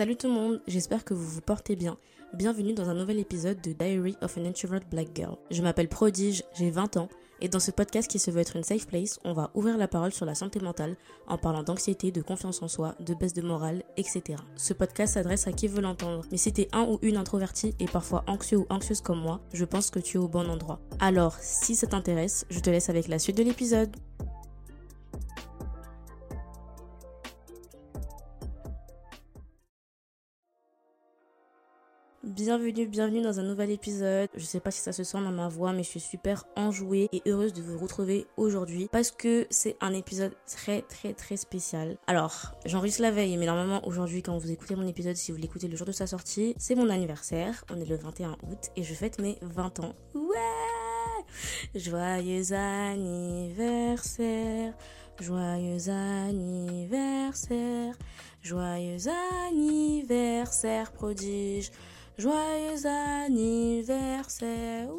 Salut tout le monde, j'espère que vous vous portez bien. Bienvenue dans un nouvel épisode de Diary of an Introvert Black Girl. Je m'appelle Prodige, j'ai 20 ans, et dans ce podcast qui se veut être une safe place, on va ouvrir la parole sur la santé mentale en parlant d'anxiété, de confiance en soi, de baisse de morale, etc. Ce podcast s'adresse à qui veut l'entendre, mais si t'es un ou une introvertie et parfois anxieux ou anxieuse comme moi, je pense que tu es au bon endroit. Alors, si ça t'intéresse, je te laisse avec la suite de l'épisode. Bienvenue, bienvenue dans un nouvel épisode. Je sais pas si ça se sent dans ma voix, mais je suis super enjouée et heureuse de vous retrouver aujourd'hui parce que c'est un épisode très très très spécial. Alors, j'enregistre la veille, mais normalement aujourd'hui quand vous écoutez mon épisode, si vous l'écoutez le jour de sa sortie, c'est mon anniversaire. On est le 21 août et je fête mes 20 ans. Ouais Joyeux anniversaire Joyeux anniversaire Joyeux anniversaire prodige Joyeux anniversaire.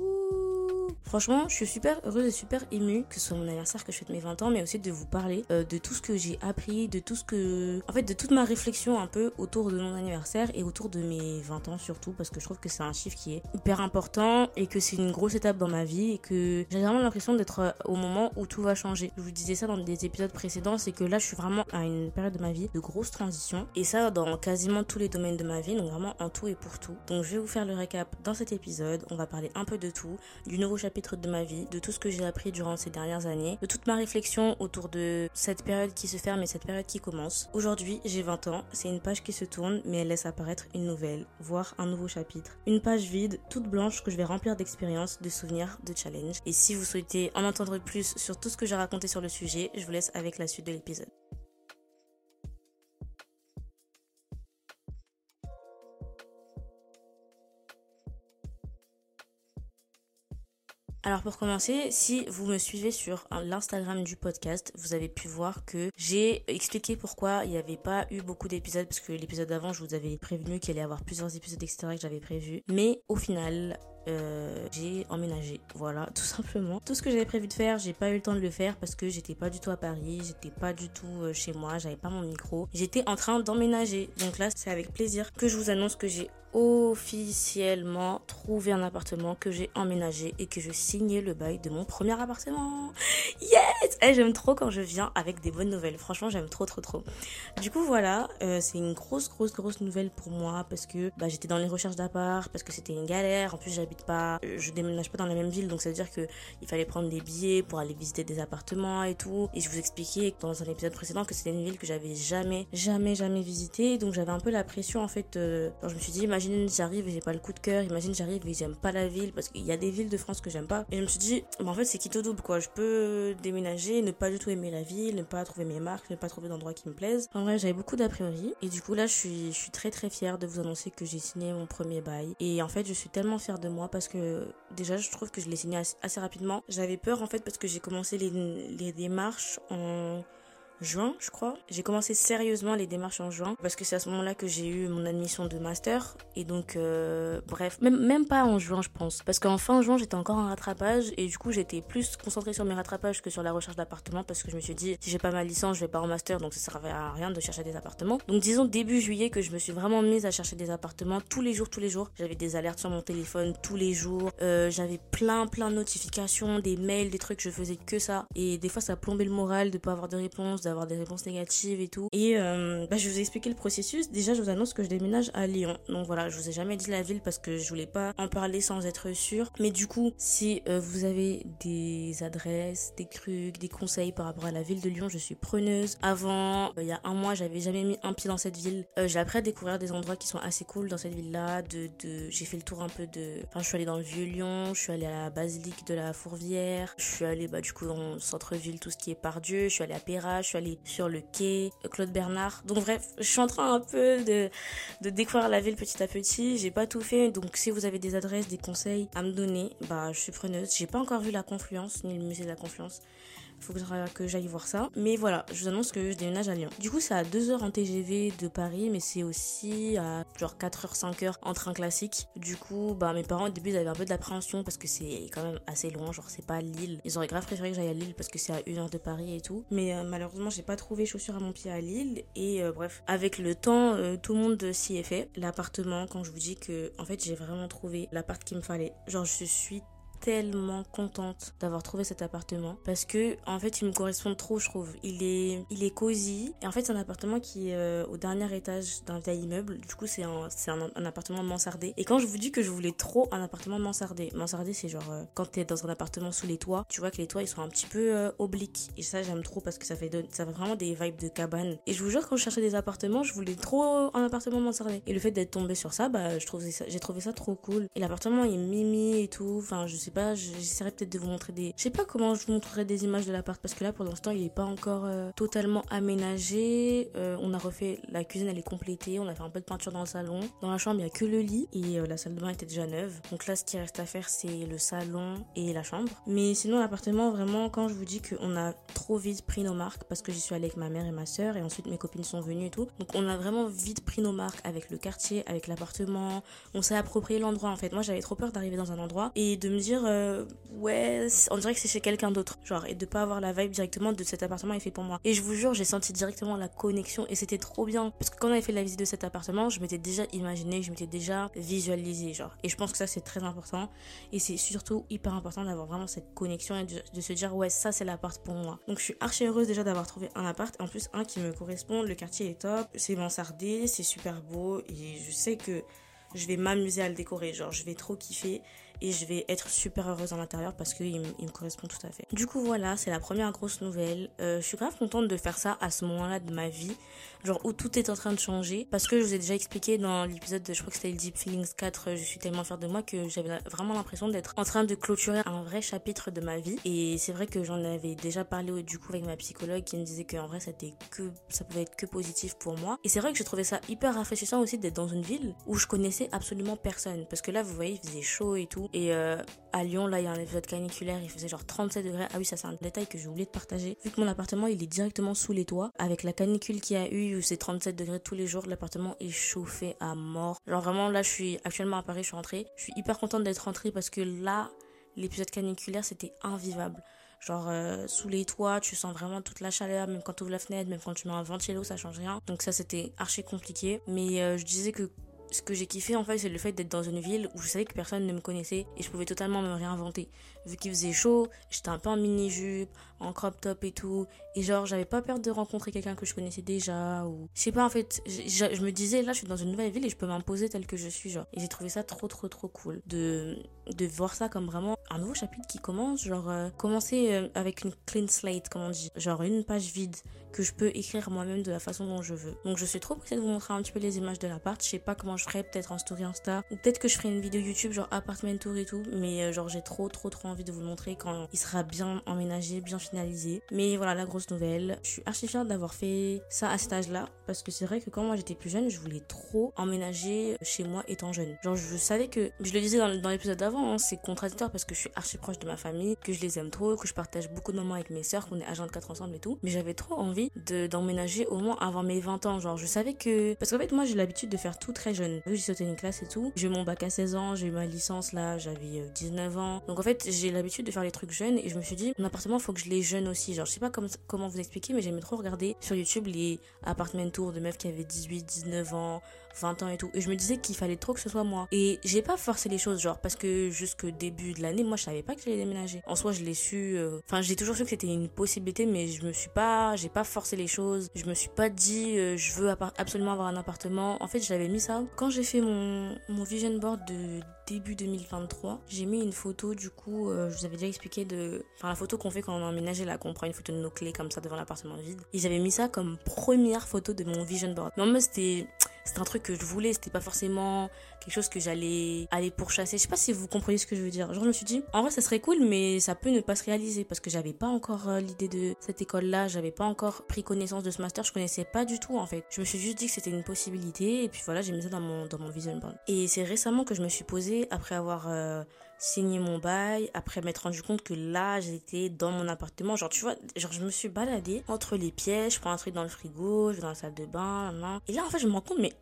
Franchement, je suis super heureuse et super émue que ce soit mon anniversaire que je fête mes 20 ans, mais aussi de vous parler euh, de tout ce que j'ai appris, de tout ce que. En fait, de toute ma réflexion un peu autour de mon anniversaire et autour de mes 20 ans surtout, parce que je trouve que c'est un chiffre qui est hyper important et que c'est une grosse étape dans ma vie et que j'ai vraiment l'impression d'être euh, au moment où tout va changer. Je vous disais ça dans des épisodes précédents, c'est que là, je suis vraiment à une période de ma vie de grosse transition et ça dans quasiment tous les domaines de ma vie, donc vraiment en tout et pour tout. Donc, je vais vous faire le récap dans cet épisode. On va parler un peu de tout, du nouveau chapitre de ma vie, de tout ce que j'ai appris durant ces dernières années, de toute ma réflexion autour de cette période qui se ferme et cette période qui commence. Aujourd'hui, j'ai 20 ans, c'est une page qui se tourne, mais elle laisse apparaître une nouvelle, voire un nouveau chapitre. Une page vide, toute blanche, que je vais remplir d'expériences, de souvenirs, de challenges. Et si vous souhaitez en entendre plus sur tout ce que j'ai raconté sur le sujet, je vous laisse avec la suite de l'épisode. Alors pour commencer, si vous me suivez sur l'Instagram du podcast, vous avez pu voir que j'ai expliqué pourquoi il n'y avait pas eu beaucoup d'épisodes, parce que l'épisode d'avant, je vous avais prévenu qu'il allait y avoir plusieurs épisodes, etc. que j'avais prévu. Mais au final, euh, j'ai emménagé. Voilà, tout simplement. Tout ce que j'avais prévu de faire, j'ai pas eu le temps de le faire parce que j'étais pas du tout à Paris, j'étais pas du tout euh, chez moi, j'avais pas mon micro. J'étais en train d'emménager. Donc là, c'est avec plaisir que je vous annonce que j'ai officiellement trouvé un appartement que j'ai emménagé et que je signais le bail de mon premier appartement. Yes eh, J'aime trop quand je viens avec des bonnes nouvelles. Franchement, j'aime trop, trop, trop. Du coup, voilà, euh, c'est une grosse, grosse, grosse nouvelle pour moi parce que bah, j'étais dans les recherches d'appart, parce que c'était une galère. En plus, j'habite pas, je déménage pas dans la même ville, donc ça veut dire que il fallait prendre des billets pour aller visiter des appartements et tout. Et je vous expliquais dans un épisode précédent que c'était une ville que j'avais jamais, jamais, jamais visité. Donc j'avais un peu la pression en fait. Euh, je me suis dit, imagine j'arrive et j'ai pas le coup de cœur, imagine j'arrive et j'aime pas la ville parce qu'il y a des villes de France que j'aime pas. Et je me suis dit, bah, en fait c'est quitte au double quoi, je peux déménager, ne pas du tout aimer la ville, ne pas trouver mes marques, ne pas trouver d'endroits qui me plaisent. En vrai j'avais beaucoup d'a priori et du coup là je suis, je suis très très fière de vous annoncer que j'ai signé mon premier bail. Et en fait je suis tellement fière de moi parce que déjà je trouve que je l'ai signé assez, rapidement. J'avais peur en fait parce que j'ai commencé les, les démarches en juin, je crois. J'ai commencé sérieusement les démarches en juin parce que c'est à ce moment-là que j'ai eu mon admission de master. Et donc, euh, bref, même, même pas en juin, je pense. Parce qu'en fin juin, j'étais encore en rattrapage et du coup, j'étais plus concentrée sur mes rattrapages que sur la recherche d'appartement parce que je me suis dit, si j'ai pas ma licence, je vais pas en master, donc ça servait à rien de chercher des appartements. Donc, disons début juillet que je me suis vraiment mise à chercher des appartements tous les jours, tous les jours. J'avais des alertes sur mon téléphone tous les jours. Euh, j'avais plein, plein de notifications, des mails, des trucs, je faisais que ça. Et des fois, ça plombait le moral de pas avoir de réponse, avoir des réponses négatives et tout. Et euh, bah, je vous ai le processus. Déjà, je vous annonce que je déménage à Lyon. Donc voilà, je vous ai jamais dit la ville parce que je voulais pas en parler sans être sûre. Mais du coup, si euh, vous avez des adresses, des trucs, des conseils par rapport à la ville de Lyon, je suis preneuse. Avant, euh, il y a un mois, j'avais jamais mis un pied dans cette ville. j'ai appris à découvrir des endroits qui sont assez cool dans cette ville-là. De, de... J'ai fait le tour un peu de... Enfin, je suis allée dans le Vieux-Lyon, je suis allée à la basilique de la Fourvière, je suis allée bah, du coup dans le centre-ville, tout ce qui est Pardieu, je suis allée à Péra, je suis allée sur le quai, Claude Bernard. Donc bref, je suis en train un peu de, de découvrir la ville petit à petit. J'ai pas tout fait, donc si vous avez des adresses, des conseils à me donner, bah je suis preneuse. J'ai pas encore vu la Confluence ni le musée de la Confluence. Faut que j'aille voir ça. Mais voilà, je vous annonce que je déménage à Lyon. Du coup, c'est à 2 heures en TGV de Paris, mais c'est aussi à genre 4 h 5 h en train classique. Du coup, bah mes parents au début ils avaient un peu d'appréhension parce que c'est quand même assez loin, genre c'est pas Lille. Ils auraient grave préféré que j'aille à Lille parce que c'est à 1 heure de Paris et tout. Mais euh, malheureusement, j'ai pas trouvé chaussures à mon pied à Lille. Et euh, bref, avec le temps, euh, tout le monde s'y est fait. L'appartement, quand je vous dis que en fait j'ai vraiment trouvé l'appart qu'il me fallait. Genre je suis tellement contente d'avoir trouvé cet appartement parce que en fait il me correspond trop je trouve. Il est il est cosy. Et en fait c'est un appartement qui est euh, au dernier étage d'un vieil immeuble. Du coup c'est un c'est un, appartement mansardé. Et quand je vous dis que je voulais trop un appartement mansardé mansardé c'est genre euh, quand t'es dans un appartement sous les toits tu vois que les toits ils sont un petit peu euh, obliques. Et ça j'aime trop parce que ça fait ça fait vraiment des vibes de cabane. Et je vous jure quand je cherchais des appartements je voulais trop un appartement mansardé. Et le fait d'être tombé sur ça bah je j'ai trouvé ça trop cool. Et l'appartement est mimi et tout. Enfin je sais pas, j'essaierai peut-être de vous montrer des. Je sais pas comment je vous montrerai des images de l'appart parce que là pour l'instant il est pas encore euh, totalement aménagé. Euh, on a refait la cuisine, elle est complétée. On a fait un peu de peinture dans le salon. Dans la chambre il y a que le lit et euh, la salle de bain était déjà neuve. Donc là ce qui reste à faire c'est le salon et la chambre. Mais sinon l'appartement vraiment quand je vous dis qu'on a trop vite pris nos marques parce que j'y suis allée avec ma mère et ma soeur et ensuite mes copines sont venues et tout. Donc on a vraiment vite pris nos marques avec le quartier, avec l'appartement. On s'est approprié l'endroit en fait. Moi j'avais trop peur d'arriver dans un endroit et de me dire euh, ouais, on dirait que c'est chez quelqu'un d'autre, genre, et de pas avoir la vibe directement de cet appartement est fait pour moi. Et je vous jure, j'ai senti directement la connexion et c'était trop bien. Parce que quand on avait fait la visite de cet appartement, je m'étais déjà imaginé, je m'étais déjà visualisé, genre. Et je pense que ça, c'est très important. Et c'est surtout hyper important d'avoir vraiment cette connexion et de, se dire, ouais, ça, c'est l'appart pour moi. Donc, je suis archi heureuse déjà d'avoir trouvé un appart. En plus, un qui me correspond. Le quartier est top. C'est mansardé, c'est super beau. Et je sais que je vais m'amuser à le décorer. Genre, je vais trop kiffer et je vais être super heureuse à l'intérieur parce qu'il me, correspond tout à fait. Du coup voilà, c'est la première grosse nouvelle. Euh, je suis grave contente de faire ça à ce moment-là de ma vie, genre où tout est en train de changer. Parce que je vous ai déjà expliqué dans l'épisode, je crois que c'était le Deep Feelings 4, je suis tellement fière de moi que j'avais vraiment l'impression d'être en train de clôturer un vrai chapitre de ma vie. Et c'est vrai que j'en avais déjà parlé du coup avec ma psychologue qui me disait qu'en vrai c'était que ça pouvait être que positif pour moi. Et c'est vrai que j'ai trouvé ça hyper rafraîchissant aussi d'être dans une ville où je connaissais absolument personne. Parce que là vous voyez il faisait chaud et tout et euh, à Lyon, là, il y a un épisode caniculaire, il faisait genre 37 degrés. Ah oui, ça c'est un détail que j'ai oublié de partager. Vu que mon appartement, il est directement sous les toits, avec la canicule qu'il y a eu, où c'est 37 degrés tous les jours, l'appartement est chauffé à mort. Genre vraiment, là, je suis actuellement à Paris, je suis rentrée. Je suis hyper contente d'être rentrée parce que là, l'épisode caniculaire, c'était invivable. Genre euh, sous les toits, tu sens vraiment toute la chaleur, même quand tu ouvres la fenêtre, même quand tu mets un ventilo, ça change rien. Donc ça c'était archi compliqué. Mais euh, je disais que ce que j'ai kiffé en fait c'est le fait d'être dans une ville où je savais que personne ne me connaissait et je pouvais totalement me réinventer vu qu'il faisait chaud j'étais un peu en mini jupe en crop top et tout et genre j'avais pas peur de rencontrer quelqu'un que je connaissais déjà ou je sais pas en fait je, me disais là je suis dans une nouvelle ville et je peux m'imposer tel que je suis genre et j'ai trouvé ça trop trop trop cool de de voir ça comme vraiment un nouveau chapitre qui commence genre euh, commencer euh, avec une clean slate comme on dit genre une page vide que je peux écrire moi-même de la façon dont je veux. Donc je suis trop pressée de vous montrer un petit peu les images de l'appart. Je sais pas comment je ferai, peut-être en story Insta ou peut-être que je ferai une vidéo YouTube genre apartment tour et tout. Mais euh, genre j'ai trop trop trop envie de vous le montrer quand il sera bien emménagé, bien finalisé. Mais voilà la grosse nouvelle. Je suis archi fière d'avoir fait ça à cet âge-là parce que c'est vrai que quand moi j'étais plus jeune, je voulais trop emménager chez moi étant jeune. Genre je savais que, je le disais dans, l'épisode d'avant, hein, c'est contradictoire parce que je suis archi proche de ma famille, que je les aime trop, que je partage beaucoup de moments avec mes sœurs, qu'on est agents de 4 ensemble et tout. Mais j'avais trop envie d'emménager au moins avant mes 20 ans. Genre, je savais que. Parce qu'en fait, moi, j'ai l'habitude de faire tout très jeune. J'ai sauté une classe et tout. J'ai eu mon bac à 16 ans, j'ai eu ma licence là, j'avais 19 euh, ans. Donc, en fait, j'ai l'habitude de faire les trucs jeunes et je me suis dit, mon appartement, faut que je l'ai jeune aussi. Genre, je sais pas comment vous expliquer, mais j'aimais trop regarder sur YouTube les appartement tours de meufs qui avaient 18, 19 ans, 20 ans et tout. Et je me disais qu'il fallait trop que ce soit moi. Et j'ai pas forcé les choses, genre, parce que jusqu'au début de l'année, moi, je savais pas que j'allais déménager. En soi, je l'ai su. Euh, enfin, j'ai toujours su que c'était une possibilité, mais je me suis pas. J'ai pas forcé les choses. Je me suis pas dit, euh, je veux absolument avoir un appartement. En fait, j'avais mis ça. Quand j'ai fait mon, mon vision board de début 2023, j'ai mis une photo, du coup, euh, je vous avais déjà expliqué de. Enfin, la photo qu'on fait quand on a emménagé, là, qu'on prend une photo de nos clés comme ça devant l'appartement vide. Ils avaient mis ça comme première photo de mon vision board. Non, mais c'était c'était un truc que je voulais, c'était pas forcément quelque chose que j'allais aller pourchasser. Je sais pas si vous comprenez ce que je veux dire. Genre, je me suis dit, en vrai, ça serait cool, mais ça peut ne pas se réaliser parce que j'avais pas encore euh, l'idée de cette école-là, j'avais pas encore pris connaissance de ce master, je connaissais pas du tout en fait. Je me suis juste dit que c'était une possibilité et puis voilà, j'ai mis ça dans mon, dans mon vision board. Et c'est récemment que je me suis posée après avoir euh, signé mon bail, après m'être rendu compte que là, j'étais dans mon appartement. Genre, tu vois, genre, je me suis baladée entre les pièges, je prends un truc dans le frigo, je vais dans la salle de bain, et là, en fait, je me rends compte, mais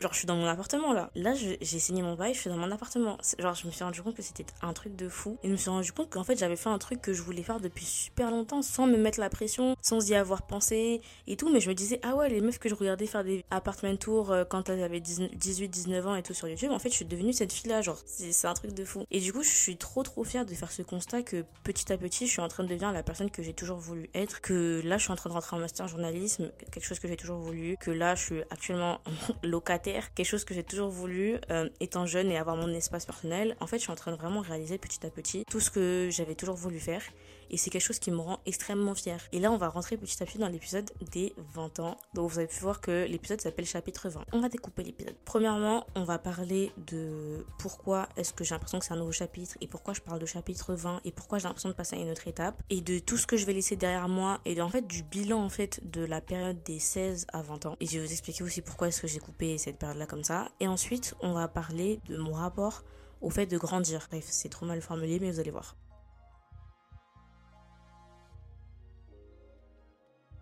Genre, je suis dans mon appartement là. Là, j'ai signé mon bail, je suis dans mon appartement. Genre, je me suis rendu compte que c'était un truc de fou. Et je me suis rendu compte qu'en fait, j'avais fait un truc que je voulais faire depuis super longtemps sans me mettre la pression, sans y avoir pensé et tout. Mais je me disais, ah ouais, les meufs que je regardais faire des apartment tours euh, quand elles avaient 18, 19 ans et tout sur YouTube, en fait, je suis devenue cette fille là. Genre, c'est un truc de fou. Et du coup, je suis trop trop fière de faire ce constat que petit à petit, je suis en train de devenir la personne que j'ai toujours voulu être. Que là, je suis en train de rentrer en master journalisme, quelque chose que j'ai toujours voulu. Que là, je suis actuellement locataire, quelque chose que j'ai toujours voulu euh, étant jeune et avoir mon espace personnel. En fait, je suis en train de vraiment réaliser petit à petit tout ce que j'avais toujours voulu faire et c'est quelque chose qui me rend extrêmement fière. Et là, on va rentrer petit à petit dans l'épisode des 20 ans. Donc, vous avez pu voir que l'épisode s'appelle chapitre 20. On va découper l'épisode. Premièrement, on va parler de pourquoi est-ce que j'ai l'impression que c'est un nouveau chapitre et pourquoi je parle de chapitre 20 et pourquoi j'ai l'impression de passer à une autre étape et de tout ce que je vais laisser derrière moi et en fait du bilan en fait de la période des 16 à 20 ans. Et je vais vous expliquer aussi pourquoi est-ce que j'ai coupé cette période-là comme ça. Et ensuite, on va parler de mon rapport au fait de grandir. Bref, c'est trop mal formulé, mais vous allez voir.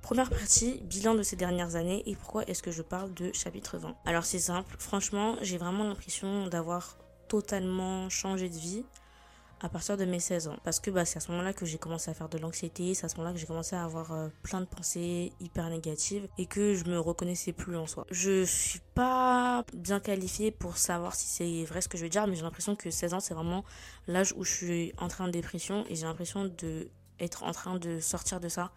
Première partie, bilan de ces dernières années et pourquoi est-ce que je parle de chapitre 20. Alors c'est simple, franchement j'ai vraiment l'impression d'avoir totalement changé de vie à partir de mes 16 ans. Parce que bah, c'est à ce moment-là que j'ai commencé à faire de l'anxiété, c'est à ce moment-là que j'ai commencé à avoir euh, plein de pensées hyper négatives et que je me reconnaissais plus en soi. Je suis pas bien qualifiée pour savoir si c'est vrai ce que je veux dire, mais j'ai l'impression que 16 ans c'est vraiment l'âge où je suis en train de dépression et j'ai l'impression de être en train de sortir de ça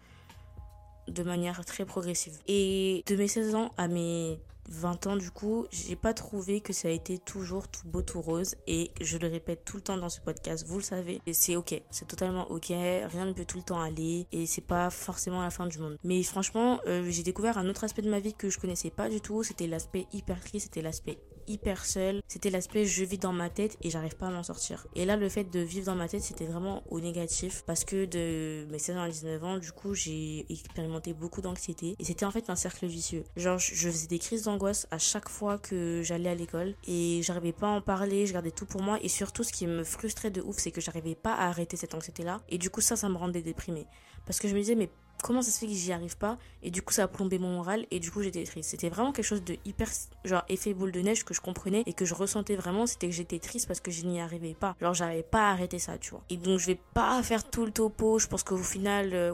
de manière très progressive. Et de mes 16 ans à mes 20 ans du coup, j'ai pas trouvé que ça a été toujours tout beau tout rose. Et je le répète tout le temps dans ce podcast, vous le savez, c'est ok, c'est totalement ok, rien ne peut tout le temps aller. Et c'est pas forcément la fin du monde. Mais franchement, euh, j'ai découvert un autre aspect de ma vie que je connaissais pas du tout, c'était l'aspect hyper triste, c'était l'aspect hyper seule. C'était l'aspect je vis dans ma tête et j'arrive pas à m'en sortir. Et là, le fait de vivre dans ma tête, c'était vraiment au négatif parce que de mes 16 ans à 19 ans, du coup, j'ai expérimenté beaucoup d'anxiété et c'était en fait un cercle vicieux. Genre, je faisais des crises d'angoisse à chaque fois que j'allais à l'école et j'arrivais pas à en parler, je gardais tout pour moi et surtout, ce qui me frustrait de ouf, c'est que j'arrivais pas à arrêter cette anxiété-là et du coup, ça, ça me rendait déprimée. Parce que je me disais, mais comment ça se fait que j'y arrive pas et du coup ça a plombé mon moral et du coup j'étais triste. C'était vraiment quelque chose de hyper genre effet boule de neige que je comprenais et que je ressentais vraiment c'était que j'étais triste parce que je n'y arrivais pas. Genre j'arrivais pas à arrêter ça tu vois. Et donc je vais pas faire tout le topo. Je pense qu'au final euh,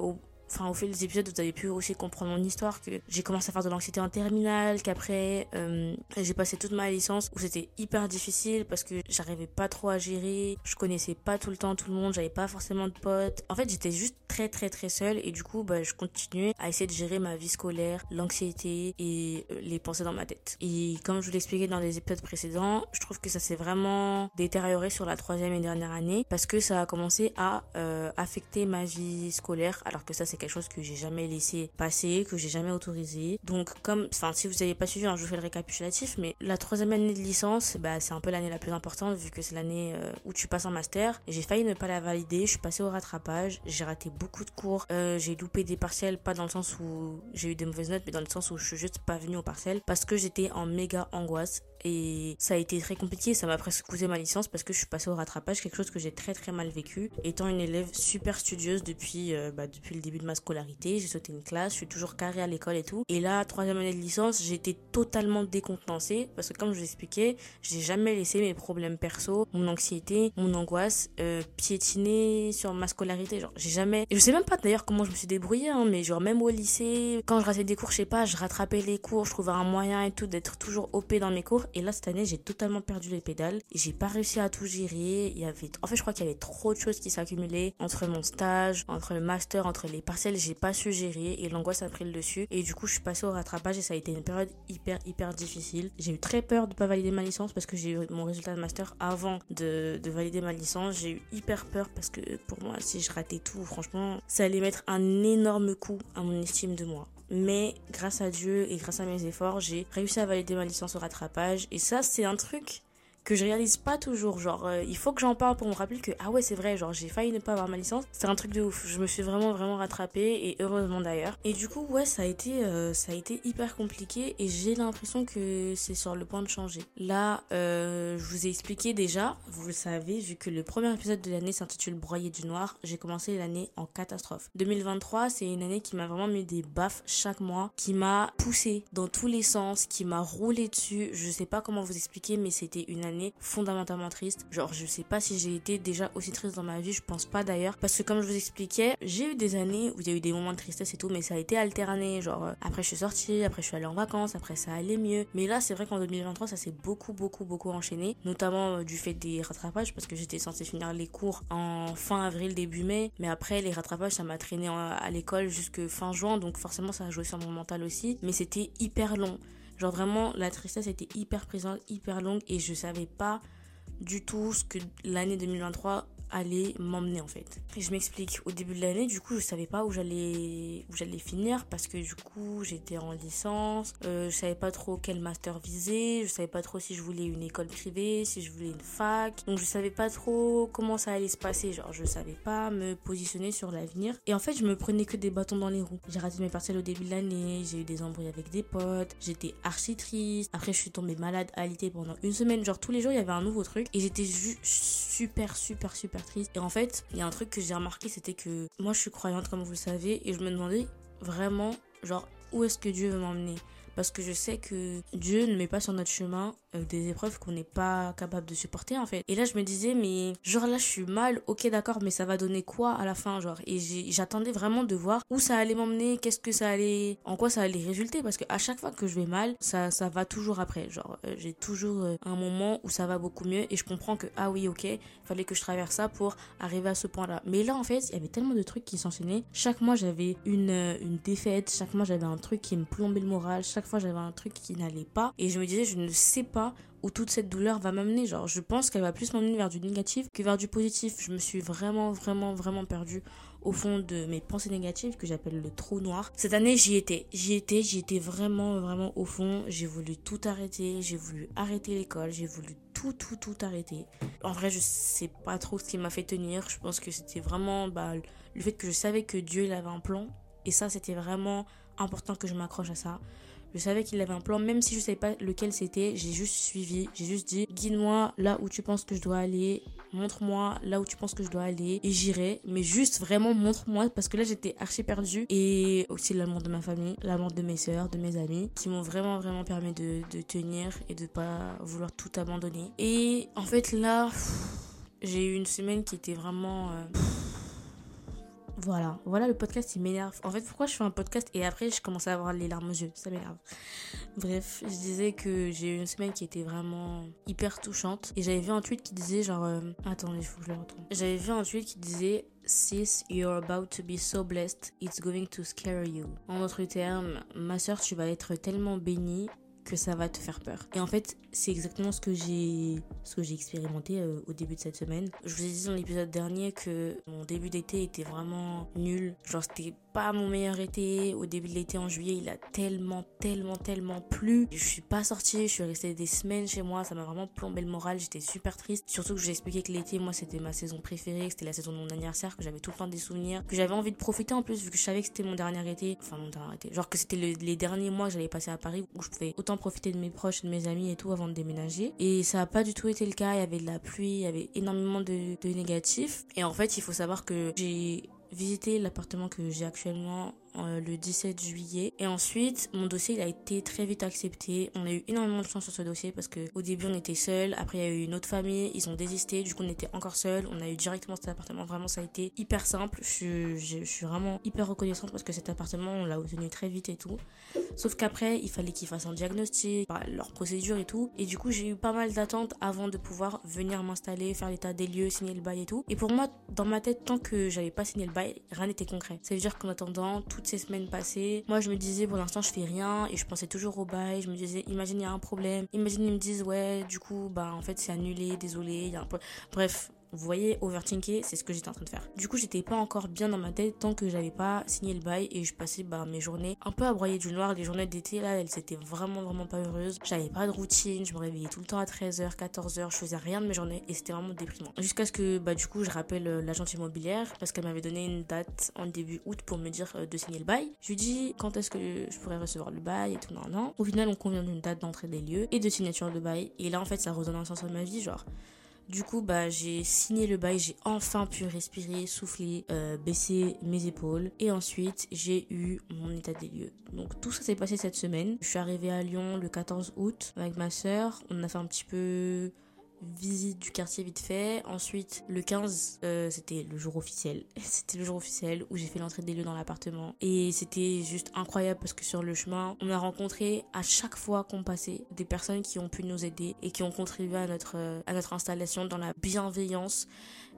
enfin au fil des épisodes vous avez pu aussi comprendre mon histoire que j'ai commencé à faire de l'anxiété en terminale qu'après euh, j'ai passé toute ma licence où c'était hyper difficile parce que j'arrivais pas trop à gérer je connaissais pas tout le temps tout le monde j'avais pas forcément de potes. En fait j'étais juste très très très seule et du coup bah, je continuais à essayer de gérer ma vie scolaire l'anxiété et euh, les pensées dans ma tête. Et comme je vous l'expliquais dans les épisodes précédents je trouve que ça s'est vraiment détérioré sur la troisième et dernière année parce que ça a commencé à euh, affecter ma vie scolaire alors que ça c'est quelque chose que j'ai jamais laissé passer, que j'ai jamais autorisé. Donc comme, enfin si vous n'avez pas suivi, hein, je vous fais le récapitulatif, mais la troisième année de licence, bah c'est un peu l'année la plus importante vu que c'est l'année euh, où tu passes en master. J'ai failli ne pas la valider, je suis passée au rattrapage, j'ai raté beaucoup de cours, euh, j'ai loupé des partiels, pas dans le sens où j'ai eu des mauvaises notes, mais dans le sens où je suis juste pas venue au partiel parce que j'étais en méga angoisse et ça a été très compliqué, ça m'a presque coûté ma licence parce que je suis passée au rattrapage, quelque chose que j'ai très très mal vécu. Étant une élève super studieuse depuis, euh, bah, depuis le début de ma scolarité, j'ai sauté une classe, je suis toujours carré à l'école et tout. Et là, troisième année de licence, j'étais totalement décontenancée parce que comme je vous expliquais, j'ai jamais laissé mes problèmes perso, mon anxiété, mon angoisse euh, piétiner sur ma scolarité. Genre, j'ai jamais. Je sais même pas d'ailleurs comment je me suis débrouillée, hein, mais genre même au lycée, quand je ratais des cours, je sais pas, je rattrapais les cours, je trouvais un moyen et tout d'être toujours OP dans mes cours. Et là, cette année, j'ai totalement perdu les pédales. J'ai pas réussi à tout gérer. Il y avait, en fait, je crois qu'il y avait trop de choses qui s'accumulaient entre mon stage, entre le master, entre les partiels. J'ai pas su gérer et l'angoisse a pris le dessus. Et du coup, je suis passée au rattrapage et ça a été une période hyper, hyper difficile. J'ai eu très peur de pas valider ma licence parce que j'ai eu mon résultat de master avant de valider ma licence. J'ai eu hyper peur parce que pour moi, si je ratais tout, franchement, ça allait mettre un énorme coup à mon estime de moi mais grâce à Dieu et grâce à mes efforts, j'ai réussi à valider ma licence au rattrapage. Et ça, c'est un truc que je réalise pas toujours. Genre, euh, il faut que j'en parle pour me rappeler que, ah ouais, c'est vrai, genre, j'ai failli ne pas avoir ma licence. C'est un truc de ouf. Je me suis vraiment, vraiment rattrapée et heureusement d'ailleurs. Et du coup, ouais, ça a été, euh, ça a été hyper compliqué et j'ai l'impression que c'est sur le point de changer. Là, euh, je vous ai expliqué déjà, vous le savez, vu que le premier épisode de l'année s'intitule Broyer du Noir, j'ai commencé l'année en catastrophe. 2023, c'est une année qui m'a vraiment mis des baffes chaque mois, qui m'a poussé dans tous les sens, qui m'a roulé dessus. Je sais pas comment vous expliquer, mais c'était une année fondamentalement triste. Genre, je sais pas si j'ai été déjà aussi triste dans ma vie, je pense pas d'ailleurs. Parce que comme je vous expliquais, j'ai eu des années où il y a eu des moments de tristesse et tout, mais ça a été alterné. Genre, euh, après je suis sortie, après je suis allée en vacances, après ça allait mieux. Mais là, c'est vrai qu'en 2023, ça s'est beaucoup, beaucoup, beaucoup enchaîné. Notamment euh, du fait des rattrapages, parce que j'étais censée finir les cours en fin avril, début mai. Mais après, les rattrapages, ça m'a traîné à l'école jusque fin juin. Donc forcément, ça a joué sur mon mental aussi. Mais c'était hyper long. Genre vraiment, la tristesse était hyper présente, hyper longue et je savais pas du tout ce que l'année 2023 allait m'emmener en fait. Et je m'explique. Au début de l'année, du coup, je savais pas où j'allais où j'allais finir parce que du coup, j'étais en licence, euh, je savais pas trop quel master viser, je savais pas trop si je voulais une école privée, si je voulais une fac. Donc je savais pas trop comment ça allait se passer, genre je savais pas me positionner sur l'avenir. Et en fait, je me prenais que des bâtons dans les roues. J'ai raté mes partiels au début de l'année, j'ai eu des embrouilles avec des potes, j'étais archi triste. Après, je suis tombée malade à l'été pendant une semaine, genre tous les jours, il y avait un nouveau truc et j'étais juste super super super Et en fait, il y a un truc que j'ai remarqué, c'était que moi je suis croyante comme vous le savez, et je me demandais vraiment, genre, où est-ce que Dieu veut m'emmener? Parce que je sais que Dieu ne met pas sur notre chemin euh, des épreuves qu'on n'est pas capable de supporter en fait. Et là je me disais mais genre là je suis mal, ok d'accord mais ça va donner quoi à la fin genre? Et j'attendais vraiment de voir où ça allait m'emmener, qu'est-ce que ça allait, en quoi ça allait résulter parce que à chaque fois que je vais mal ça ça va toujours après genre euh, j'ai toujours euh, un moment où ça va beaucoup mieux et je comprends que ah oui ok fallait que je traverse ça pour arriver à ce point là. Mais là en fait il y avait tellement de trucs qui s'enchaînaient. Chaque mois j'avais une une défaite, chaque mois j'avais un truc qui me plombait le moral, fois j'avais un truc qui n'allait pas et je me disais je ne sais pas où toute cette douleur va m'amener. Genre, je pense qu'elle va plus m'emmener vers du négatif que vers du positif. Je me suis vraiment, vraiment, vraiment perdue au fond de mes pensées négatives que j'appelle le trou noir. Cette année, j'y étais. J'y étais, j'y étais vraiment, vraiment au fond. J'ai voulu tout arrêter. J'ai voulu arrêter l'école. J'ai voulu tout, tout, tout arrêter. En vrai, je sais pas trop ce qui m'a fait tenir. Je pense que c'était vraiment bah, le fait que je savais que Dieu il avait un plan. Et ça, c'était vraiment important que je m'accroche à ça. Je savais qu'il avait un plan, même si je savais pas lequel c'était, j'ai juste suivi, j'ai juste dit guide-moi là où tu penses que je dois aller, montre-moi là où tu penses que je dois aller et j'irai, mais juste vraiment montre-moi parce que là j'étais archi perdue. Et aussi l'amour de ma famille, l'amour de mes soeurs, de mes amis qui m'ont vraiment vraiment permis de, tenir et de pas vouloir tout abandonner. Et en fait là, j'ai eu une semaine qui était vraiment... Euh, voilà, voilà le podcast il m'énerve. En fait, pourquoi je fais un podcast et après je commence à avoir les larmes aux yeux, ça m'énerve. Bref, je disais que j'ai eu une semaine qui était vraiment hyper touchante et j'avais vu un tweet qui disait genre euh, attendez, il faut que je le retrouve. J'avais vu un tweet qui disait Sis, you're about to be so blessed, it's going to scare you. En d'autres termes, ma soeur, tu vas être tellement bénie que ça va te faire peur. Et en fait, c'est exactement ce que j'ai ce que j'ai expérimenté euh, au début de cette semaine. Je vous ai dit dans l'épisode dernier que mon début d'été était vraiment nul. Genre c'était pas mon meilleur été. Au début de l'été en juillet, il a tellement tellement tellement plu. Je suis pas sortie, je suis restée des semaines chez moi, ça m'a vraiment plombé le moral, j'étais super triste. Surtout que j'ai expliqué que l'été moi c'était ma saison préférée, c'était la saison de mon anniversaire, que j'avais tout le temps des souvenirs, que j'avais envie de profiter en plus vu que je savais que c'était mon dernier été, enfin mon dernier été. Genre que c'était les derniers mois que j'allais passer à Paris où je pouvais autant profiter de mes proches, de mes amis et tout avant de déménager. Et ça a pas du tout été le cas. Il y avait de la pluie, il y avait énormément de, de négatifs. Et en fait, il faut savoir que j'ai visité l'appartement que j'ai actuellement le 17 juillet. Et ensuite, mon dossier il a été très vite accepté. On a eu énormément de chance sur ce dossier parce que au début on était seul, après il y a eu une autre famille, ils ont désisté, du coup on était encore seul. On a eu directement cet appartement. Vraiment, ça a été hyper simple. Je, je, suis vraiment hyper reconnaissante parce que cet appartement on l'a obtenu très vite et tout. Sauf qu'après, il fallait qu'ils fassent un diagnostic, bah, leur procédure et tout. Et du coup, j'ai eu pas mal d'attentes avant de pouvoir venir m'installer, faire l'état des lieux, signer le bail et tout. Et pour moi, dans ma tête, tant que j'avais pas signé le bail, rien n'était concret. Ça veut dire qu'en attendant, tout ces semaines passées, moi je me disais pour l'instant je fais rien et je pensais toujours au bail. Je me disais, imagine il y a un problème, imagine ils me disent ouais, du coup, bah en fait c'est annulé, désolé, il y a un Bref, Vous voyez, overthinker, c'est ce que j'étais en train de faire. Du coup, j'étais pas encore bien dans ma tête tant que j'avais pas signé le bail et je passais bah, mes journées un peu à broyer du noir. Les journées d'été, là, elles étaient vraiment, vraiment pas heureuses. J'avais pas de routine, je me réveillais tout le temps à 13h, 14h, je faisais rien de mes journées et c'était vraiment déprimant. Jusqu'à ce que, bah, du coup, je rappelle euh, l'agente immobilière parce qu'elle m'avait donné une date en début août pour me dire euh, de signer le bail. Je lui dis quand est-ce que je pourrais recevoir le bail et tout, non, non. Au final, on convient d'une date d'entrée des lieux et de signature de bail. Et là, en fait, ça résonne un sens de ma vie, genre. Du coup, bah, j'ai signé le bail, j'ai enfin pu respirer, souffler, euh, baisser mes épaules. Et ensuite, j'ai eu mon état des lieux. Donc tout ça s'est passé cette semaine. Je suis arrivée à Lyon le 14 août avec ma soeur. On a fait un petit peu visite du quartier vite fait. Ensuite, le 15, euh, c'était le jour officiel. C'était le jour officiel où j'ai fait l'entrée des lieux dans l'appartement. Et c'était juste incroyable parce que sur le chemin, on a rencontré à chaque fois qu'on passait des personnes qui ont pu nous aider et qui ont contribué à notre, euh, à notre installation dans la bienveillance.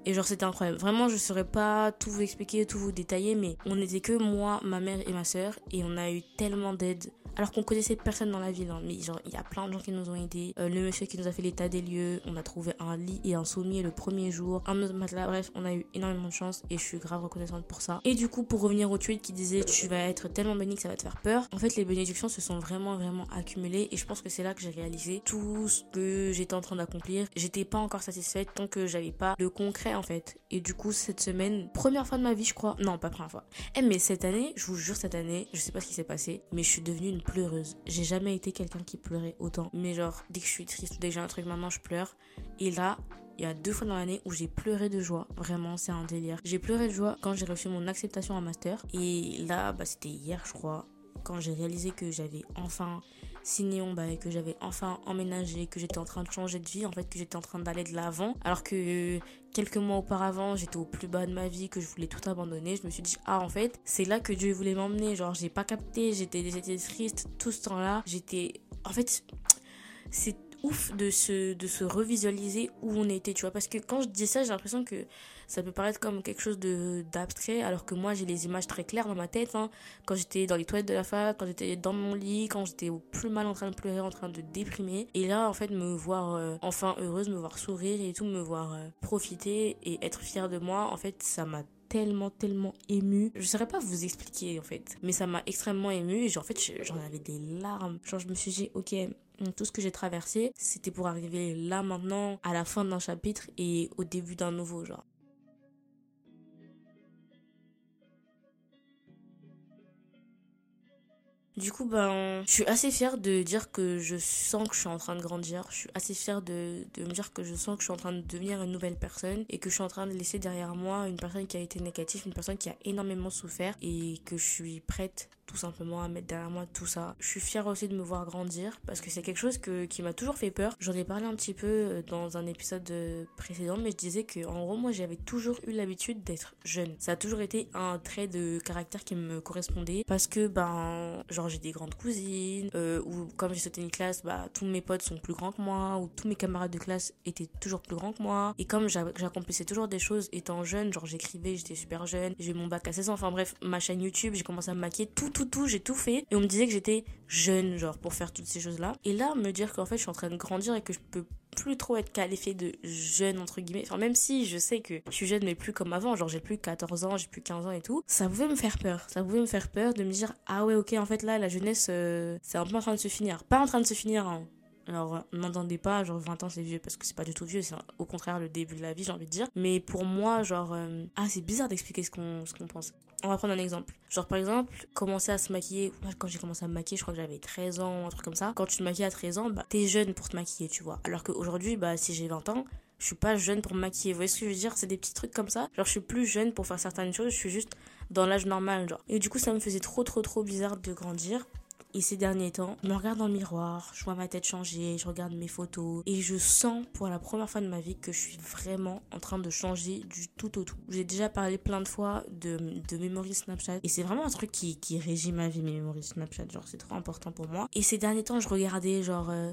Et genre c'était incroyable. Vraiment, je saurais pas tout vous expliquer, tout vous détailler, mais on n'était que moi, ma mère et ma soeur. Et on a eu tellement d'aide alors qu'on connaissait personne dans la ville. Hein. mais genre, il y a plein de gens qui nous ont aidés. Euh, le monsieur qui nous a fait l'état des lieux, on a trouvé un lit et un sommier le premier jour, un matelas. Bref, on a eu énormément de chance et je suis grave reconnaissante pour ça. Et du coup, pour revenir au tweet qui disait tu vas être tellement béni que ça va te faire peur, en fait, les bénédictions se sont vraiment, vraiment accumulées et je pense que c'est là que j'ai réalisé tout ce que j'étais en train d'accomplir. J'étais pas encore satisfaite tant que j'avais pas le concret en fait. Et du coup, cette semaine, première fois de ma vie, je crois. Non, pas première fois. Eh, mais cette année, je vous jure, cette année, je sais pas ce qui s'est passé, mais je suis devenue une pleureuse. J'ai jamais été quelqu'un qui pleurait autant. Mais genre, dès que je suis triste dès que j'ai un truc, maintenant je pleure. Et là, il y a deux fois dans l'année où j'ai pleuré de joie. Vraiment, c'est un délire. J'ai pleuré de joie quand j'ai reçu mon acceptation en master. Et là, bah, c'était hier, je crois, quand j'ai réalisé que j'avais enfin signé mon bail, que j'avais enfin emménagé, que j'étais en train de changer de vie, en fait, que j'étais en train d'aller de l'avant. Alors que quelques mois auparavant, j'étais au plus bas de ma vie, que je voulais tout abandonner. Je me suis dit, ah, en fait, c'est là que Dieu voulait m'emmener. Genre, j'ai pas capté, j'étais, j'étais triste tout ce temps-là. J'étais, en fait, c'est ouf de se, de se revisualiser où on était, tu vois. Parce que quand je dis ça, j'ai l'impression que ça peut paraître comme quelque chose de d'abstrait, alors que moi, j'ai les images très claires dans ma tête. Hein. Quand j'étais dans les toilettes de la fac, quand j'étais dans mon lit, quand j'étais au plus mal en train de pleurer, en train de déprimer. Et là, en fait, me voir euh, enfin heureuse, me voir sourire et tout, me voir euh, profiter et être fière de moi, en fait, ça m'a tellement tellement ému je saurais pas vous expliquer en fait mais ça m'a extrêmement ému et en fait j'en avais des larmes genre je me suis dit ok tout ce que j'ai traversé, c'était pour arriver là maintenant, à la fin d'un chapitre et au début d'un nouveau, genre. Du coup, ben, je suis assez fière de dire que je sens que je suis en train de grandir. Je suis assez fière de, de me dire que je sens que je suis en train de devenir une nouvelle personne et que je suis en train de laisser derrière moi une personne qui a été négative, une personne qui a énormément souffert et que je suis prête tout simplement à mettre derrière moi tout ça. Je suis fière aussi de me voir grandir parce que c'est quelque chose que, qui m'a toujours fait peur. J'en ai parlé un petit peu euh, dans un épisode précédent, mais je disais que en gros moi j'avais toujours eu l'habitude d'être jeune. Ça a toujours été un trait de caractère qui me correspondait parce que ben genre j'ai des grandes cousines euh, ou comme j'ai sauté une classe, bah tous mes potes sont plus grands que moi ou tous mes camarades de classe étaient toujours plus grands que moi et comme j'accomplissais toujours des choses étant jeune, genre j'écrivais, j'étais super jeune, j'ai mon bac à 16 ans, enfin bref, ma chaîne YouTube, j'ai commencé à me maquiller tout tout, tout, j'ai tout fait. Et on me disait que j'étais jeune, genre, pour faire toutes ces choses-là. Et là, me dire qu'en fait, je suis en train de grandir et que je peux plus trop être qualifiée de jeune, entre guillemets. Enfin, même si je sais que je suis jeune, mais plus comme avant. Genre, j'ai plus 14 ans, j'ai plus 15 ans et tout. Ça pouvait me faire peur. Ça pouvait me faire peur de me dire, ah ouais, ok, en fait, là, la jeunesse, euh, c'est un peu en train de se finir. Pas en train de se finir, hein. Alors, n'entendez pas, genre 20 ans c'est vieux parce que c'est pas du tout vieux, c'est au contraire le début de la vie, j'ai envie de dire. Mais pour moi, genre, euh, ah, c'est bizarre d'expliquer ce qu'on ce qu'on pense. On va prendre un exemple. Genre, par exemple, commencer à se maquiller. quand j'ai commencé à me maquiller, je crois que j'avais 13 ans, un truc comme ça. Quand tu te maquilles à 13 ans, bah, t'es jeune pour te maquiller, tu vois. Alors qu'aujourd'hui, bah, si j'ai 20 ans, je suis pas jeune pour me maquiller. Vous voyez ce que je veux dire? C'est des petits trucs comme ça. Genre, je suis plus jeune pour faire certaines choses, je suis juste dans l'âge normal, genre. Et du coup, ça me faisait trop, trop, trop bizarre de grandir. Et ces derniers temps, je me regarde dans le miroir, je vois ma tête changer, je regarde mes photos et je sens pour la première fois de ma vie que je suis vraiment en train de changer du tout au tout. J'ai déjà parlé plein de fois de, memory Snapchat et c'est vraiment un truc qui, régit ma vie, mes memories Snapchat. Genre, c'est trop important pour moi. Et ces derniers temps, je regardais genre. Euh,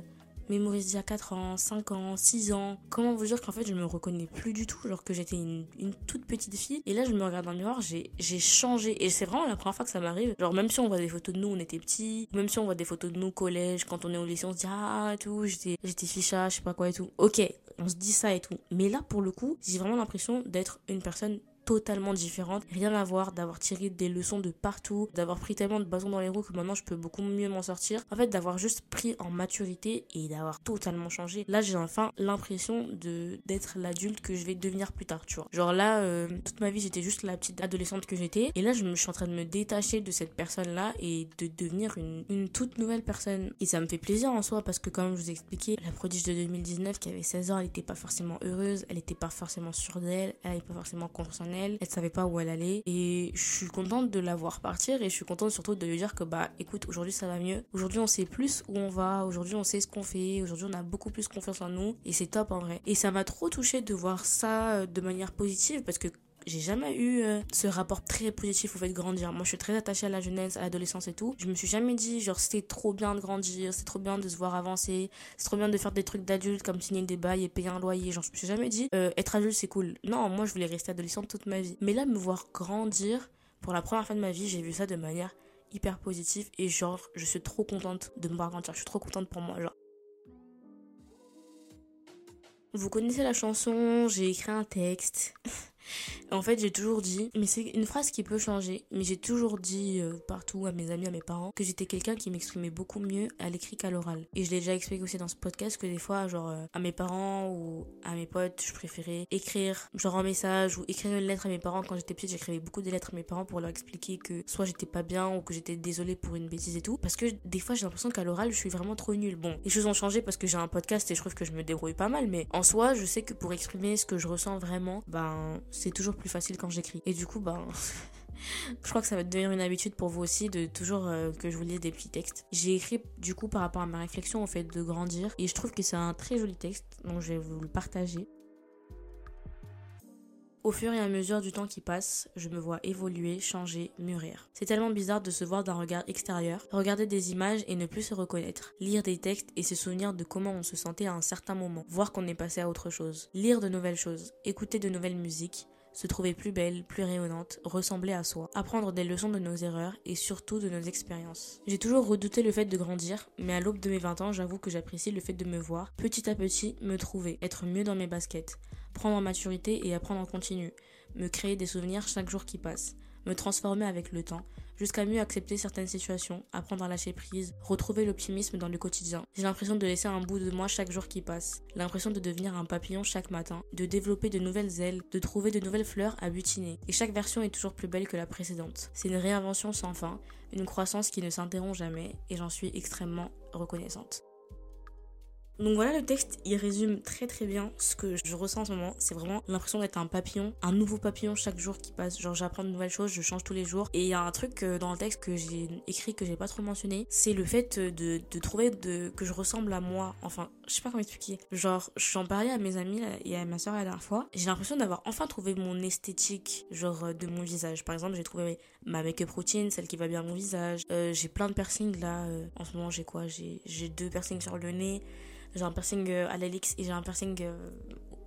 y a 4 ans, 5 ans, 6 ans. Comment vous dire qu'en fait je me reconnais plus du tout, genre que j'étais une, toute petite fille. Et là je me regarde dans le miroir, j'ai changé. Et c'est vraiment la première fois que ça m'arrive. Genre même si on voit des photos de nous, on était petits, même si on voit des photos de nous au collège, quand on est au lycée, on se dit ah et tout, j'étais ficha, je sais pas quoi et tout. Ok, on se dit ça et tout. Mais là pour le coup, j'ai vraiment l'impression d'être une personne totalement différente. Rien à voir, d'avoir tiré des leçons de partout, d'avoir pris tellement de bâtons dans les roues que maintenant je peux beaucoup mieux m'en sortir. En fait, d'avoir juste pris en maturité et d'avoir totalement changé. Là, j'ai enfin l'impression de d'être l'adulte que je vais devenir plus tard, tu vois. Genre là, euh, toute ma vie, j'étais juste la petite adolescente que j'étais. Et là, je suis en train de me détacher de cette personne-là et de devenir une, une toute nouvelle personne. Et ça me fait plaisir en soi parce que, comme je vous ai expliqué, la prodige de 2019 qui avait 16 ans, elle n'était pas forcément heureuse, elle n'était pas forcément sûre d'elle, elle n'avait pas forcément en elle, savait pas où elle allait. Et je suis contente de la voir partir et je suis contente surtout de lui dire que bah écoute aujourd'hui ça va mieux, aujourd'hui on sait plus où on va, aujourd'hui on sait ce qu'on fait, aujourd'hui on a beaucoup plus confiance en nous. Et c'est top en vrai. Et ça m'a trop touché de voir ça euh, de manière positive parce que j'ai jamais eu euh, ce rapport très positif au fait de grandir. Moi, je suis très attachée à la jeunesse, à l'adolescence et tout. Je me suis jamais dit, genre, c'était trop bien de grandir, c'est trop bien de se voir avancer, c'est trop bien de faire des trucs d'adulte comme signer des bails et payer un loyer. Genre, je me suis jamais dit, euh, être adulte, c'est cool. Non, moi, je voulais rester adolescente toute ma vie. Mais là, me voir grandir, pour la première fois de ma vie, j'ai vu ça de manière hyper positive et genre, je suis trop contente de me voir grandir. Je suis trop contente pour moi, genre. Vous connaissez la chanson, j'ai écrit un texte. En fait, j'ai toujours dit, mais c'est une phrase qui peut changer, mais j'ai toujours dit euh, partout à mes amis, à mes parents, que j'étais quelqu'un qui m'exprimait beaucoup mieux à l'écrit qu'à l'oral. Et je l'ai déjà expliqué aussi dans ce podcast que des fois, genre, euh, à mes parents ou à mes potes, je préférais écrire, genre un message ou écrire une lettre à mes parents. Quand j'étais petite, j'écrivais beaucoup de lettres à mes parents pour leur expliquer que soit j'étais pas bien ou que j'étais désolée pour une bêtise et tout. Parce que des fois, j'ai l'impression qu'à l'oral, je suis vraiment trop nulle. Bon, les choses ont changé parce que j'ai un podcast et je trouve que je me débrouille pas mal, mais en soi, je sais que pour exprimer ce que je ressens vraiment, ben, c'est toujours plus facile quand j'écris. Et du coup, ben, je crois que ça va devenir une habitude pour vous aussi de toujours euh, que je vous lise des petits textes. J'ai écrit du coup par rapport à ma réflexion au fait de grandir et je trouve que c'est un très joli texte, donc je vais vous le partager. Au fur et à mesure du temps qui passe, je me vois évoluer, changer, mûrir. C'est tellement bizarre de se voir d'un regard extérieur, regarder des images et ne plus se reconnaître, lire des textes et se souvenir de comment on se sentait à un certain moment, voir qu'on est passé à autre chose, lire de nouvelles choses, écouter de nouvelles musiques, se trouver plus belle, plus rayonnante, ressembler à soi, apprendre des leçons de nos erreurs et surtout de nos expériences. J'ai toujours redouté le fait de grandir, mais à l'aube de mes 20 ans, j'avoue que j'apprécie le fait de me voir, petit à petit, me trouver, être mieux dans mes baskets, prendre en maturité et apprendre en continu, me créer des souvenirs chaque jour qui passe, me transformer avec le temps, jusqu'à mieux accepter certaines situations, apprendre à lâcher prise, retrouver l'optimisme dans le quotidien. J'ai l'impression de laisser un bout de moi chaque jour qui passe, l'impression de devenir un papillon chaque matin, de développer de nouvelles ailes, de trouver de nouvelles fleurs à butiner. Et chaque version est toujours plus belle que la précédente. C'est une réinvention sans fin, une croissance qui ne s'interrompt jamais, et j'en suis extrêmement reconnaissante. Donc voilà, le texte, il résume très très bien ce que je ressens en ce moment. C'est vraiment l'impression d'être un papillon, un nouveau papillon chaque jour qui passe. Genre j'apprends de nouvelles choses, je change tous les jours. Et il y a un truc euh, dans le texte que j'ai écrit que j'ai pas trop mentionné, c'est le fait de, trouver que je ressemble à moi. Enfin, je sais pas comment expliquer. Genre, j'en parlais à mes amis et à ma soeur la dernière fois. J'ai l'impression d'avoir enfin trouvé mon esthétique, genre euh, de mon visage. Par exemple, j'ai trouvé ma make-up routine, celle qui va bien à mon visage. Euh, j'ai plein de piercings là. en ce moment, j'ai quoi? J'ai deux piercings sur le nez j'ai un piercing euh, à l'helix et j'ai un piercing euh,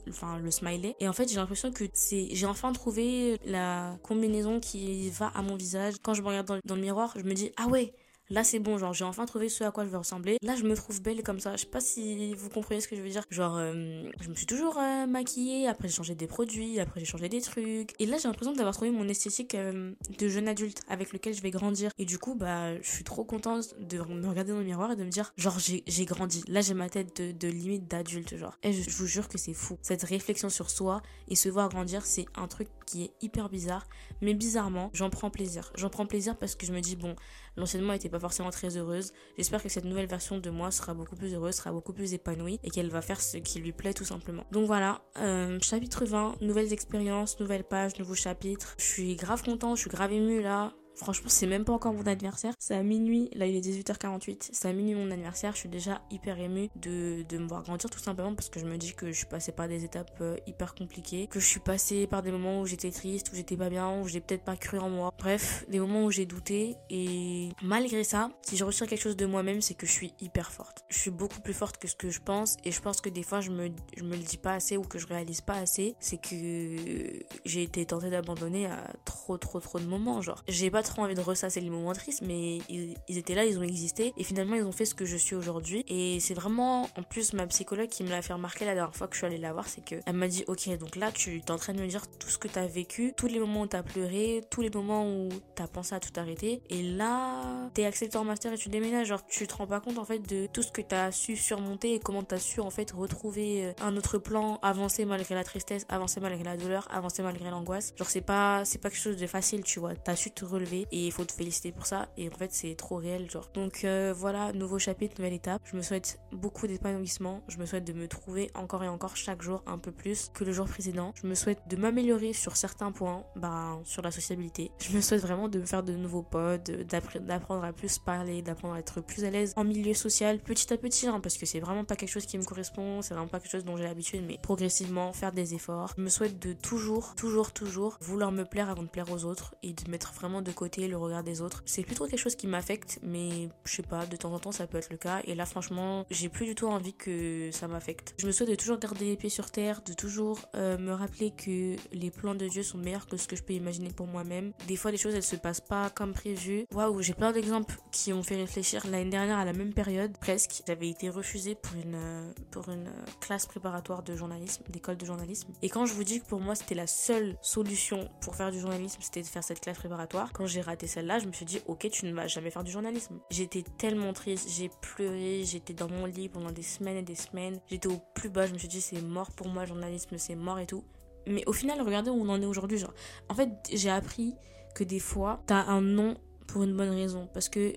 enfin le smiley et en fait j'ai l'impression que c'est j'ai enfin trouvé la combinaison qui va à mon visage quand je me regarde dans le miroir je me dis ah ouais Là, c'est bon, genre, j'ai enfin trouvé ce à quoi je veux ressembler. Là, je me trouve belle comme ça. Je sais pas si vous comprenez ce que je veux dire. Genre, euh, je me suis toujours euh, maquillée, après j'ai changé des produits, après j'ai changé des trucs. Et là, j'ai l'impression d'avoir trouvé mon esthétique euh, de jeune adulte avec lequel je vais grandir. Et du coup, bah, je suis trop contente de me regarder dans le miroir et de me dire, genre, j'ai grandi. Là, j'ai ma tête de, limite d'adulte, genre. Et je vous jure que c'est fou. Cette réflexion sur soi et se voir grandir, c'est un truc qui est hyper bizarre. Mais bizarrement, j'en prends plaisir. J'en prends plaisir parce que je me dis, bon, L'enseignement n'était pas forcément très heureuse. J'espère que cette nouvelle version de moi sera beaucoup plus heureuse, sera beaucoup plus épanouie et qu'elle va faire ce qui lui plaît tout simplement. Donc voilà, euh, chapitre 20, nouvelles expériences, nouvelles pages, nouveaux chapitres. Je suis grave content, je suis grave émue là Franchement, c'est même pas encore mon anniversaire. C'est à minuit. Là, il est 18h48. C'est à minuit mon anniversaire. Je suis déjà hyper émue de, me voir grandir tout simplement parce que je me dis que je suis passée par des étapes euh, hyper compliquées. Que je suis passée par des moments où j'étais triste, où j'étais pas bien, où j'ai peut-être pas cru en moi. Bref, des moments où j'ai douté. Et malgré ça, si je retiens quelque chose de moi-même, c'est que je suis hyper forte. Je suis beaucoup plus forte que ce que je pense. Et je pense que des fois, je me, me le dis pas assez ou que je réalise pas assez. C'est que j'ai été tentée d'abandonner à trop, trop, trop de moments. Genre, j'ai pas trop envie de ressasser les moments tristes, mais ils, étaient là, ils ont existé. Et finalement, ils ont fait ce que je suis aujourd'hui. Et c'est vraiment, en plus, ma psychologue qui me l'a fait remarquer la dernière fois que je suis allée la voir, c'est que elle m'a dit, ok, donc là, tu es en train de me dire tout ce que t'as vécu, tous les moments où t'as pleuré, tous les moments où t'as pensé à tout arrêter. Et là, t'es accepté en master et tu déménages. Genre, tu te rends pas compte, en fait, de tout ce que t'as su surmonter et comment t'as su, en fait, retrouver euh, un autre plan, avancer malgré la tristesse, avancer malgré la douleur, avancer malgré l'angoisse. Genre, c'est pas, c'est pas quelque chose de facile, tu vois. T'as su te relever et il faut te féliciter pour ça. Et en fait, c'est trop réel, genre. Donc euh, voilà, nouveau chapitre, nouvelle étape. Je me souhaite beaucoup d'épanouissement. Je me souhaite de me trouver encore et encore chaque jour un peu plus que le jour précédent. Je me souhaite de m'améliorer sur certains points, bah, sur la sociabilité. Je me souhaite vraiment de me faire de nouveaux potes, d'apprendre à plus parler, d'apprendre à être plus à l'aise en milieu social, petit à petit, hein, parce que c'est vraiment pas quelque chose qui me correspond, c'est vraiment pas quelque chose dont j'ai l'habitude, mais progressivement faire des efforts. Je me souhaite de toujours, toujours, toujours vouloir me plaire avant de plaire aux autres et de mettre vraiment de côté le regard des autres. C'est plutôt quelque chose qui m'affecte, mais je sais pas, de temps en temps ça peut être le cas. Et là, franchement, j'ai plus du tout envie que ça m'affecte. Je me souhaite de toujours garder les pieds sur terre, de toujours euh, me rappeler que les plans de Dieu sont meilleurs que ce que je peux imaginer pour moi-même. Des fois, les choses elles se passent pas comme prévu. Waouh, j'ai plein d'exemples qui ont fait réfléchir. L'année dernière, à la même période, presque, j'avais été refusée pour une, euh, pour une euh, classe préparatoire de journalisme, d'école de journalisme. Et quand je vous dis que pour moi c'était la seule solution pour faire du journalisme, c'était de faire cette classe préparatoire. Quand j'ai raté celle-là, je me suis dit, ok, tu ne vas jamais faire du journalisme. J'étais tellement triste, j'ai pleuré, j'étais dans mon lit pendant des semaines et des semaines. J'étais au plus bas, je me suis dit, c'est mort pour moi, journalisme, c'est mort et tout. Mais au final, regardez où on en est aujourd'hui. Genre, en fait, j'ai appris que des fois, t'as un non pour une bonne raison. Parce que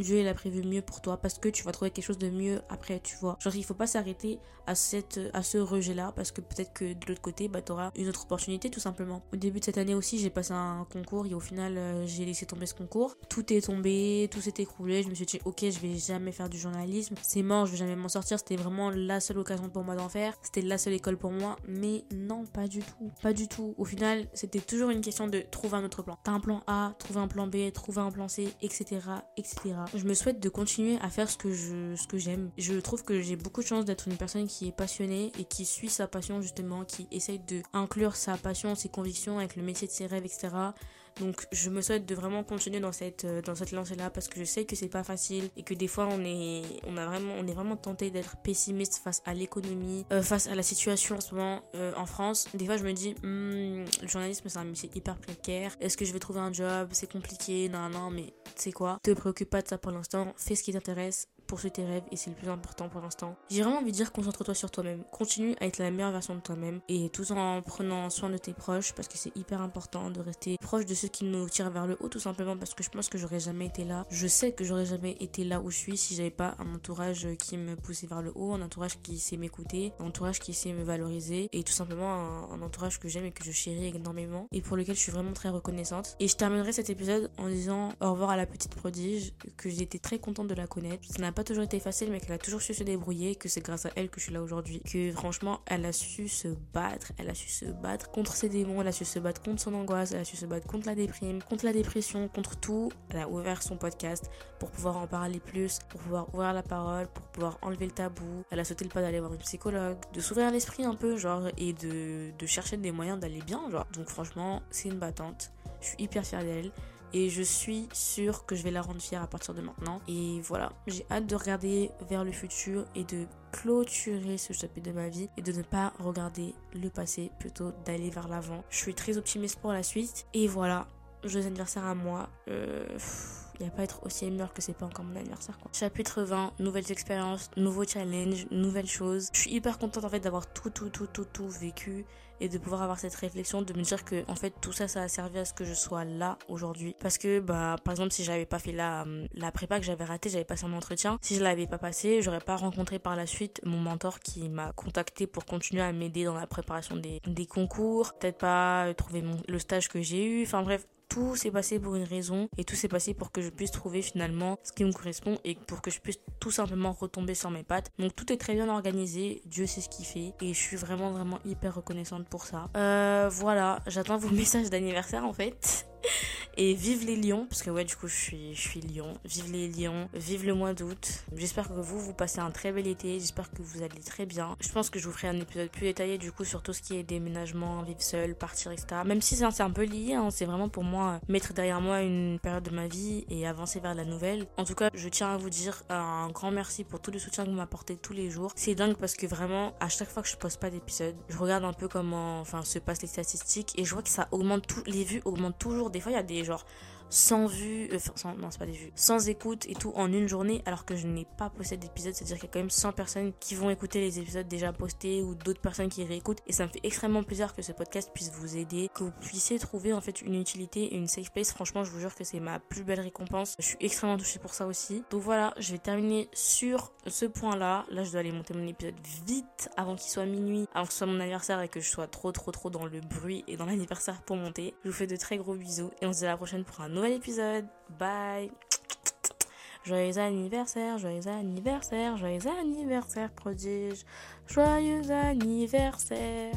Dieu il a prévu mieux pour toi parce que tu vas trouver quelque chose de mieux après tu vois. Genre il faut pas s'arrêter à à ce rejet là parce que peut-être que de l'autre côté bah t'auras une autre opportunité tout simplement. Au début de cette année aussi j'ai passé un concours et au final euh, j'ai laissé tomber ce concours. Tout est tombé tout s'est écroulé. Je me suis dit ok je vais jamais faire du journalisme. C'est mort je vais jamais m'en sortir. C'était vraiment la seule occasion pour moi d'en faire. C'était la seule école pour moi. Mais non pas du tout. Pas du tout. Au final c'était toujours une question de trouver un autre plan. T'as un plan A trouver un plan B trouver un plan C etc etc je me souhaite de continuer à faire ce que je, ce j'aime. Je trouve que j'ai beaucoup de chance d'être une personne qui est passionnée et qui suit sa passion justement, qui essaye de inclure sa passion, ses convictions avec le métier de ses rêves, etc. Donc je me souhaite de vraiment continuer dans cette euh, lancée là parce que je sais que c'est pas facile et que des fois on est on a vraiment on est vraiment tenté d'être pessimiste face à l'économie, euh, face à la situation en ce moment euh, en France. Des fois je me dis hmm, le journalisme c'est un métier hyper précaire. Est-ce que je vais trouver un job? C'est compliqué. Non non mais c'est quoi? Te préoccupe pas de ça pour l'instant. Fais ce qui t'intéresse poursuis tes rêves et c'est le plus important pour l'instant. J'ai vraiment envie de dire concentre-toi sur toi-même. Continue à être la meilleure version de toi-même et tout en prenant soin de tes proches parce que c'est hyper important de rester proche de ceux qui nous tirent vers le haut tout simplement parce que je pense que j'aurais jamais été là. Je sais que j'aurais jamais été là où je suis si j'avais pas un entourage qui me poussait vers le haut, un entourage qui sait m'écouter, un entourage qui sait me valoriser et tout simplement un, entourage que j'aime et que je chéris énormément et pour lequel je suis vraiment très reconnaissante. Et je terminerai cet épisode en disant au revoir à la petite prodige que j'étais très contente de la connaître. Ça n'a pas toujours été facile, mais qu'elle a toujours su se débrouiller, que c'est grâce à elle que je suis là aujourd'hui. Que franchement, elle a su se battre, elle a su se battre contre ses démons, elle a su se battre contre son angoisse, elle a su se battre contre la déprime, contre la dépression, contre tout. Elle a ouvert son podcast pour pouvoir en parler plus, pour pouvoir ouvrir la parole, pour pouvoir enlever le tabou. Elle a sauté le pas d'aller voir une psychologue, de s'ouvrir l'esprit un peu, genre, et de, de chercher des moyens d'aller bien, genre. Donc franchement, c'est une battante. Je suis hyper fière d'elle. Et je suis sûre que je vais la rendre fière à partir de maintenant. Et voilà, j'ai hâte de regarder vers le futur et de clôturer ce chapitre de ma vie et de ne pas regarder le passé, plutôt d'aller vers l'avant. Je suis très optimiste pour la suite. Et voilà, joyeux anniversaire à moi. Euh il n'y a pas être aussi émeur que c'est pas encore mon anniversaire quoi. Chapitre 20, nouvelles expériences, nouveaux challenges, nouvelles choses. Je suis hyper contente en fait d'avoir tout tout tout tout tout vécu et de pouvoir avoir cette réflexion de me dire que en fait tout ça ça a servi à ce que je sois là aujourd'hui parce que bah par exemple si j'avais pas fait la la prépa que j'avais raté, j'avais passé un entretien, si je l'avais pas passé, j'aurais pas rencontré par la suite mon mentor qui m'a contacté pour continuer à m'aider dans la préparation des, des concours, peut-être pas trouver le stage que j'ai eu, enfin bref, tout s'est passé pour une raison et tout s'est passé pour que je puisse trouver finalement ce qui me correspond et pour que je puisse tout simplement retomber sur mes pattes. Donc tout est très bien organisé, Dieu sait ce qu'il fait et je suis vraiment vraiment hyper reconnaissante pour ça. Euh, voilà, j'attends vos messages d'anniversaire en fait. Et vive les lions, parce que ouais, du coup, je suis, je suis lion. Vive les lions, vive le mois d'août. J'espère que vous, vous passez un très bel été. J'espère que vous allez très bien. Je pense que je vous ferai un épisode plus détaillé, du coup, sur tout ce qui est déménagement, vivre seul, partir, etc. Même si c'est un peu lié, hein, c'est vraiment pour moi mettre derrière moi une période de ma vie et avancer vers la nouvelle. En tout cas, je tiens à vous dire un grand merci pour tout le soutien que vous m'apportez tous les jours. C'est dingue parce que vraiment, à chaque fois que je poste pas d'épisode, je regarde un peu comment, enfin, se passent les statistiques et je vois que ça augmente tout, les vues augmentent toujours. Des fois, il y a des genre sans vues, euh, sans, non c'est pas des vues, sans écoute et tout en une journée alors que je n'ai pas posté d'épisode, c'est-à-dire qu'il y a quand même 100 personnes qui vont écouter les épisodes déjà postés ou d'autres personnes qui réécoutent et ça me fait extrêmement plaisir que ce podcast puisse vous aider, que vous puissiez trouver en fait une utilité et une safe place. Franchement, je vous jure que c'est ma plus belle récompense. Je suis extrêmement touchée pour ça aussi. Donc voilà, je vais terminer sur ce point-là. Là, je dois aller monter mon épisode vite avant qu'il soit minuit, avant que ce soit mon anniversaire et que je sois trop trop trop dans le bruit et dans l'anniversaire pour monter. Je vous fais de très gros bisous et on se dit à la prochaine pour un nouveau épisode. Bye. Joyeux anniversaire, joyeux anniversaire, joyeux anniversaire prodige, joyeux anniversaire.